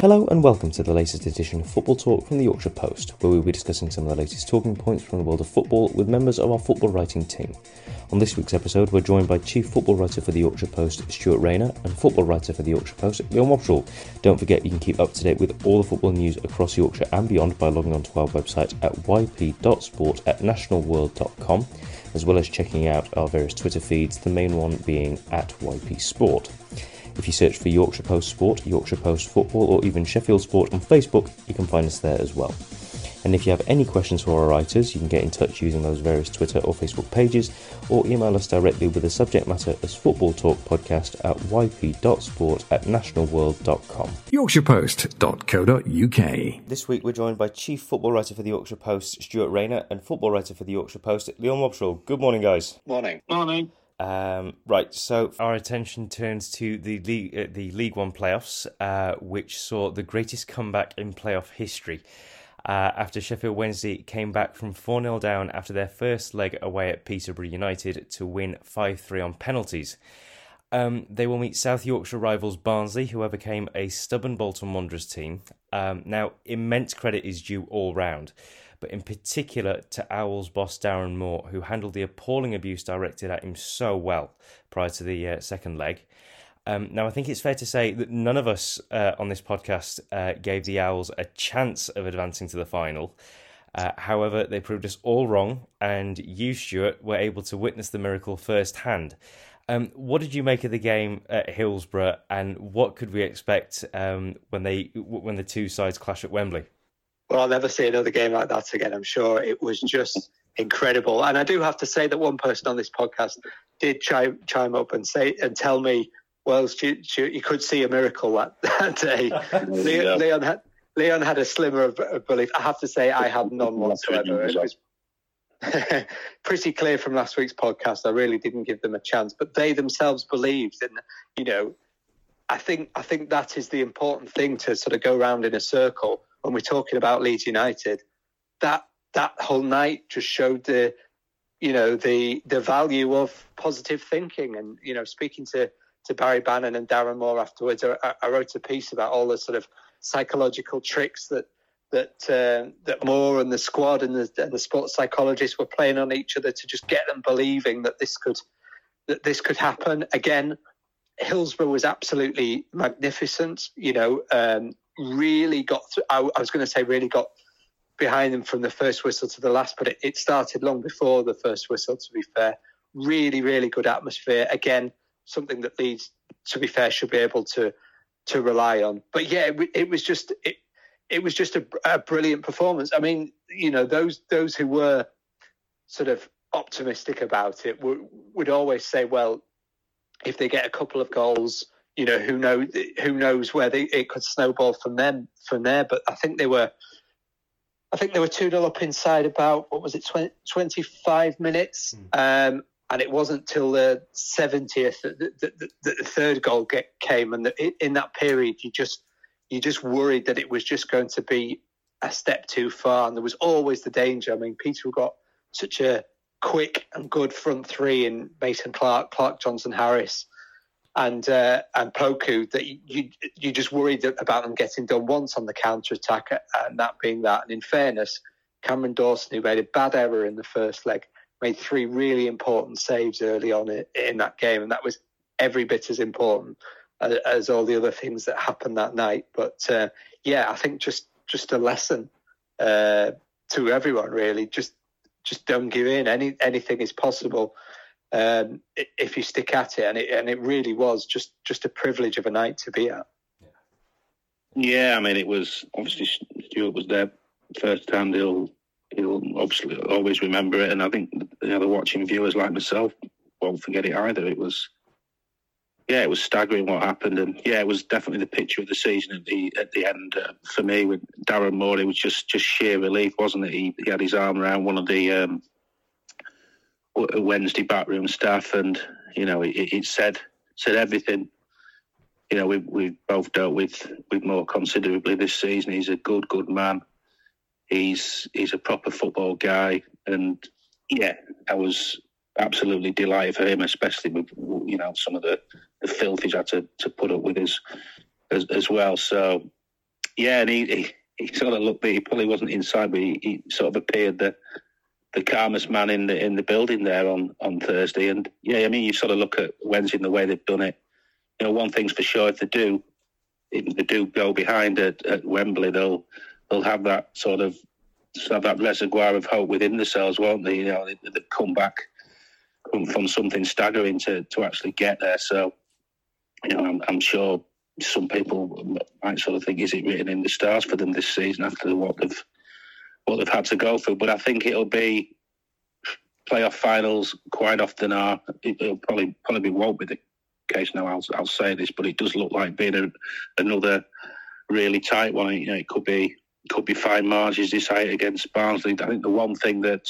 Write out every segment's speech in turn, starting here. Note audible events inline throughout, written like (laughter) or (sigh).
Hello and welcome to the latest edition of Football Talk from the Yorkshire Post, where we'll be discussing some of the latest talking points from the world of football with members of our football writing team. On this week's episode, we're joined by Chief Football Writer for the Yorkshire Post, Stuart Rayner, and Football Writer for the Yorkshire Post, Leon Wobschall. Don't forget you can keep up to date with all the football news across Yorkshire and beyond by logging onto our website at yp.sport at nationalworld.com, as well as checking out our various Twitter feeds, the main one being at YP Sport. If you search for Yorkshire Post Sport, Yorkshire Post Football, or even Sheffield Sport on Facebook, you can find us there as well. And if you have any questions for our writers, you can get in touch using those various Twitter or Facebook pages, or email us directly with the subject matter as Football Talk Podcast at yp.sport at nationalworld.com. YorkshirePost.co.uk. This week we're joined by Chief Football Writer for the Yorkshire Post, Stuart Rayner, and Football Writer for the Yorkshire Post, Leon Wobschall. Good morning, guys. Morning. Morning. Um, right, so our attention turns to the league, uh, the League One playoffs, uh, which saw the greatest comeback in playoff history. Uh, after Sheffield Wednesday came back from 4 0 down after their first leg away at Peterborough United to win 5 3 on penalties. Um, they will meet South Yorkshire rivals Barnsley, who overcame a stubborn Bolton Wanderers team. Um, now, immense credit is due all round but in particular to Owls boss Darren Moore, who handled the appalling abuse directed at him so well prior to the uh, second leg. Um, now, I think it's fair to say that none of us uh, on this podcast uh, gave the Owls a chance of advancing to the final. Uh, however, they proved us all wrong, and you, Stuart, were able to witness the miracle firsthand. Um, what did you make of the game at Hillsborough, and what could we expect um, when they when the two sides clash at Wembley? Well, I'll never see another game like that again. I'm sure it was just incredible. And I do have to say that one person on this podcast did chime, chime up and say and tell me, well, she, you could see a miracle that, (laughs) that day. (laughs) Leon, yeah. Leon, had, Leon had a slimmer of, of belief. I have to say, I had none (laughs) whatsoever. It was pretty clear from last week's podcast. I really didn't give them a chance, but they themselves believed, and you know, I think I think that is the important thing to sort of go around in a circle when we're talking about Leeds United, that that whole night just showed the you know the the value of positive thinking. And you know speaking to to Barry Bannan and Darren Moore afterwards I, I wrote a piece about all the sort of psychological tricks that that uh, that Moore and the squad and the, and the sports psychologists were playing on each other to just get them believing that this could that this could happen. Again Hillsborough was absolutely magnificent you know um, really got through, I, I was going to say really got behind them from the first whistle to the last, but it, it, started long before the first whistle, to be fair. Really, really good atmosphere. Again, something that Leeds, to be fair, should be able to to rely on. But yeah, it, it was just it, it was just a, a, brilliant performance. I mean, you know, those those who were sort of optimistic about it would, would always say, well, if they get a couple of goals, you know, who know who knows where they, it could snowball from them from there. But I think they were, I think they were two 0 up inside about what was it, 20, 25 minutes, mm. um, and it wasn't till the seventieth that the, the, the, the, third goal get, came, and the, in that period you just you just worried that it was just going to be a step too far, and there was always the danger. I mean, Peter got such a quick and good front three in Mason Clark, Clark Johnson Harris and uh, and Poku that you you just worried about them getting done once on the counter attack, and that being that. And in fairness, Cameron Dawson, who made a bad error in the first leg, made three really important saves early on in that game, and that was every bit as important as, as all the other things that happened that night. But uh, yeah, I think just just a lesson uh, to everyone really. Just just don't give in. Any anything is possible um, if you stick at it. And it and it really was just just a privilege of a night to be at. Yeah, I mean, it was obviously Stuart was there first hand. He'll he'll obviously always remember it, and I think the other watching viewers like myself won't forget it either. It was. Yeah, it was staggering what happened, and yeah, it was definitely the picture of the season at the at the end uh, for me with Darren Moore. It was just just sheer relief, wasn't it? He, he had his arm around one of the um, Wednesday backroom staff, and you know, it, it said said everything. You know, we we've both dealt with with Moore considerably this season. He's a good, good man. He's he's a proper football guy, and yeah, I was absolutely delighted for him, especially with you know some of the the filth he's had to, to put up with us as, as well. So Yeah, and he, he, he sort of looked. He probably wasn't inside, but he, he sort of appeared the the calmest man in the in the building there on on Thursday. And yeah, I mean, you sort of look at Wednesday and the way they've done it. You know, one thing's for sure: if they do, if they do go behind at, at Wembley, they'll they'll have that sort of have that reservoir of hope within themselves, won't they? You know, they, they've come back from something staggering to to actually get there. So, you know, I'm, I'm sure some people might sort of think, is it written in the stars for them this season after what they've what they've had to go through? But I think it'll be playoff finals quite often are. It'll probably probably won't be the case now. I'll I'll say this, but it does look like being a, another really tight one. You know, it could be could be fine margins decided against Barnsley. I think the one thing that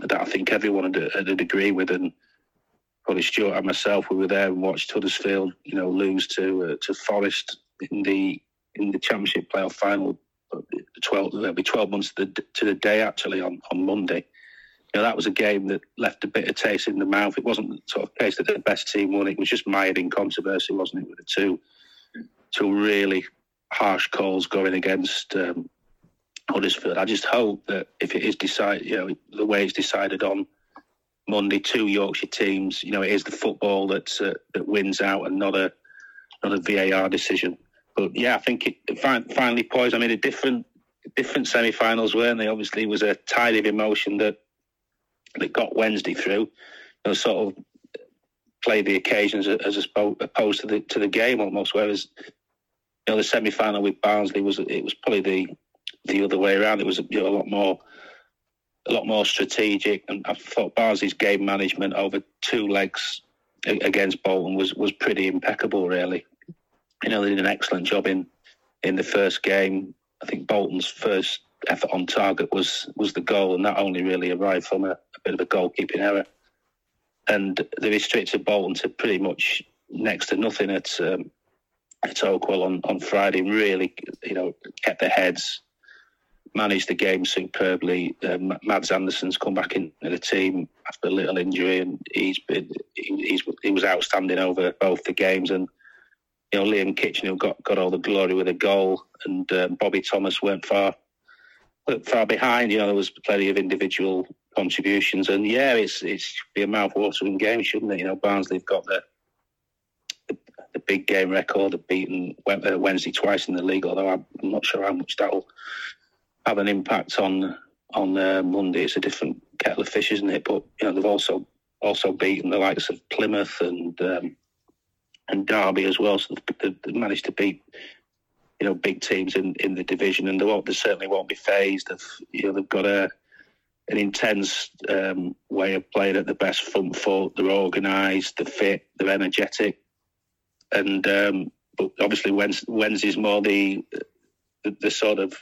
that I think everyone would, would agree with, and probably Stuart and myself, we were there and watched Huddersfield, you know, lose to uh, to Forest in the in the Championship playoff final. Twelve, it'll be twelve months to the, to the day actually on, on Monday. You know, that was a game that left a bit of taste in the mouth. It wasn't the sort of case that the best team won. It was just mired in controversy, wasn't it, with the two two really harsh calls going against um, Huddersfield. I just hope that if it is decided, you know, the way it's decided on Monday, two Yorkshire teams, you know, it is the football that uh, that wins out and not a not a VAR decision. But yeah, I think it, finally poised. I mean, a different different semi-finals weren't they? Obviously, was a tide of emotion that that got Wednesday through. You know, sort of play the occasions as opposed to the to the game almost. Whereas you know the semi-final with Barnsley was it was probably the the other way around. It was you know, a lot more a lot more strategic, and I thought Barnsley's game management over two legs against Bolton was was pretty impeccable. Really, you know they did an excellent job in in the first game. I think Bolton's first effort on target was was the goal, and that only really arrived from a, a bit of a goalkeeping error. And they restricted Bolton to pretty much next to nothing at um, at Oakwell on, on Friday. Really, you know, kept their heads, managed the game superbly. Um, Mads Andersen's come back into the team after a little injury, and he's been he's he was outstanding over both the games. And you know, Liam Kitching got got all the glory with a goal, and um, Bobby Thomas weren't far far behind. You know, there was plenty of individual contributions, and yeah, it's it's be a mouth-watering game, shouldn't it? You know, Barnsley have got the the, the big game record of beating uh, Wednesday twice in the league. Although I'm not sure how much that'll have an impact on on uh, Monday. It's a different kettle of fish, isn't it? But you know, they've also also beaten the likes of Plymouth and um, and Derby as well. So they've, managed to beat you know big teams in, in the division, and they won't they certainly won't be fazed. They've you know they've got a an intense um, way of playing at the best front foot. They're organised, they're fit, they're energetic, and um, but obviously Wednesday's more the, the, the sort of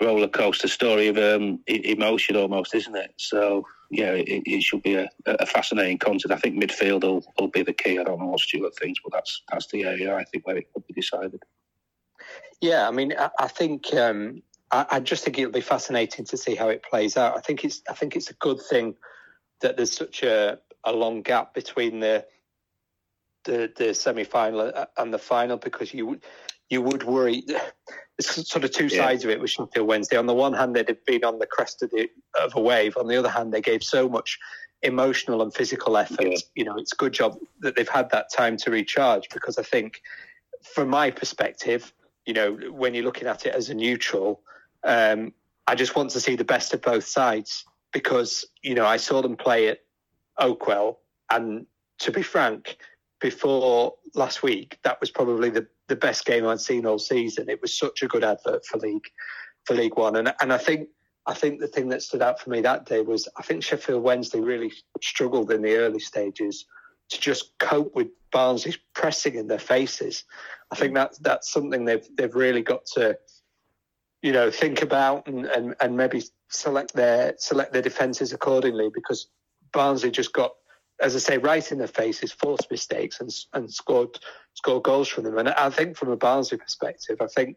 roller coaster story of um, emotion almost, isn't it? So yeah, it, it should be a, a, fascinating contest. I think midfield will, will be the key. I don't know what Stuart thinks, but that's that's the area I think where it could be decided. Yeah, I mean, I, I think um, I, I, just think it'll be fascinating to see how it plays out. I think it's I think it's a good thing that there's such a, a long gap between the the, the semi final and the final because you you would worry. It's sort of two sides yeah. of it with Sheffield Wednesday. On the one hand, they'd have been on the crest of, the, of a wave. On the other hand, they gave so much emotional and physical effort. Yeah. You know, it's a good job that they've had that time to recharge because I think, from my perspective, you know, when you're looking at it as a neutral, um, I just want to see the best of both sides because, you know, I saw them play at Oakwell. And to be frank, before last week, that was probably the, the best game I'd seen all season. It was such a good advert for League for League One. And and I think I think the thing that stood out for me that day was I think Sheffield Wednesday really struggled in the early stages to just cope with Barnsley's pressing in their faces. I think that's that's something they've they've really got to, you know, think about and, and, and maybe select their select their defences accordingly because Barnsley just got, as I say, right in their faces, forced mistakes and and scored scored goals from them. And I think from a Barnsley perspective, I think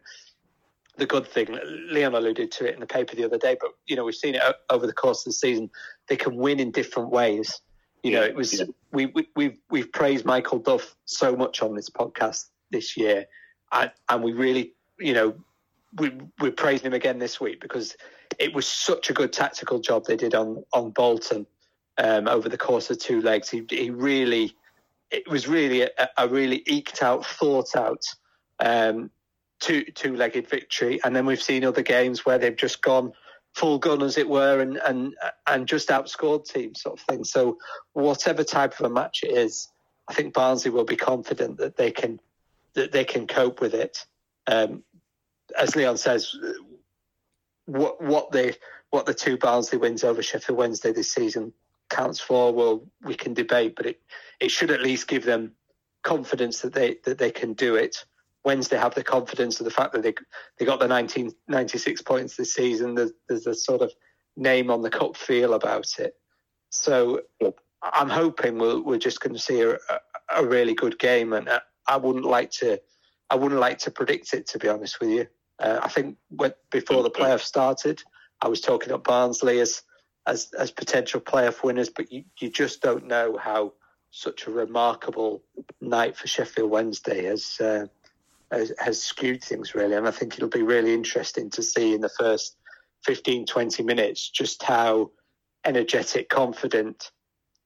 the good thing, Leon alluded to it in the paper the other day, but you know we've seen it over the course of the season. They can win in different ways. You know, it was yeah. we, we we've we've praised Michael Duff so much on this podcast this year, and, and we really you know, we we're praising him again this week because it was such a good tactical job they did on on Bolton um, over the course of two legs. He he really, it was really a, a really eked out, thought out um, two two legged victory. And then we've seen other games where they've just gone full gun, as it were, and and and just outscored teams, sort of thing. So whatever type of a match it is, I think Barnsley will be confident that they can that they can cope with it. Um, as Leon says, what what the what the two Barnsley wins over Sheffield Wednesday this season counts for, well, we can debate, but it it should at least give them confidence that they that they can do it. Wednesday have the confidence of the fact that they they got the 1996 points this season. There's, there's a sort of name on the cup feel about it. So I'm hoping we're, we're just going to see a, a, really good game, and I wouldn't like to I wouldn't like to predict it to be honest with you. Uh, I think when, before the playoff started, I was talking up Barnsley as as as potential playoff winners, but you, you just don't know how such a remarkable night for Sheffield Wednesday has, uh, has, has skewed things really, and I think it'll be really interesting to see in the first 15, 20 minutes just how energetic, confident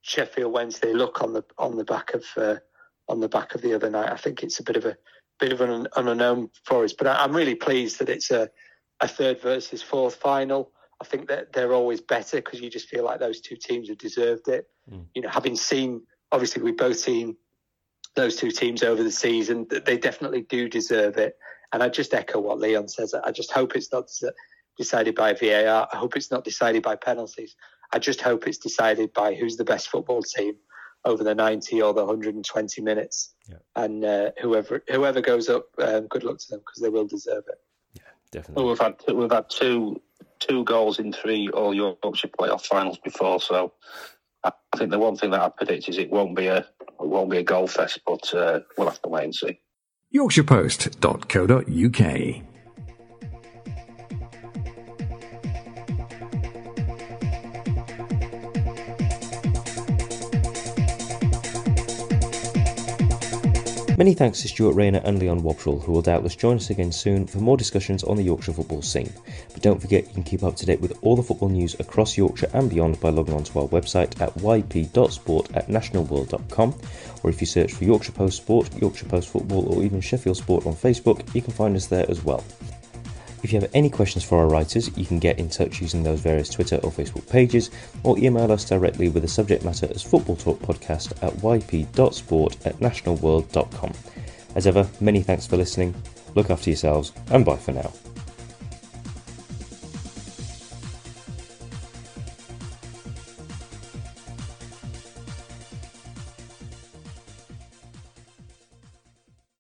Sheffield Wednesday look on the on the back of uh, on the back of the other night. I think it's a bit of a bit of an, an unknown for us, but I, am really pleased that it's a, a third versus fourth final. I think that they're always better because you just feel like those two teams have deserved it. Mm. You know, having seen obviously we've both seen those two teams over the season, they definitely do deserve it. And I just echo what Leon says. I just hope it's not decided by VAR. I hope it's not decided by penalties. I just hope it's decided by who's the best football team over the 90 or the 120 minutes. Yeah. And uh, whoever whoever goes up, um, good luck to them because they will deserve it. Yeah, definitely. Well, we've had two, we've had two two goals in three All Yorkshire playoff finals before, so I think the one thing that I predict is it won't be a it won't be a goal fest, but uh, we'll have to wait and see. YorkshirePost.co.uk Many thanks to Stuart Rayner and Leon Wobschall, who will doubtless join us again soon for more discussions on the Yorkshire football scene. Don't forget you can keep up to date with all the football news across Yorkshire and beyond by logging on to our website at yp.sport at nationalworld.com, or if you search for Yorkshire Post Sport, Yorkshire Post Football, or even Sheffield Sport on Facebook, you can find us there as well. If you have any questions for our writers, you can get in touch using those various Twitter or Facebook pages, or email us directly with the subject matter as Football Talk Podcast at yp.sport at nationalworld.com. As ever, many thanks for listening, look after yourselves, and bye for now.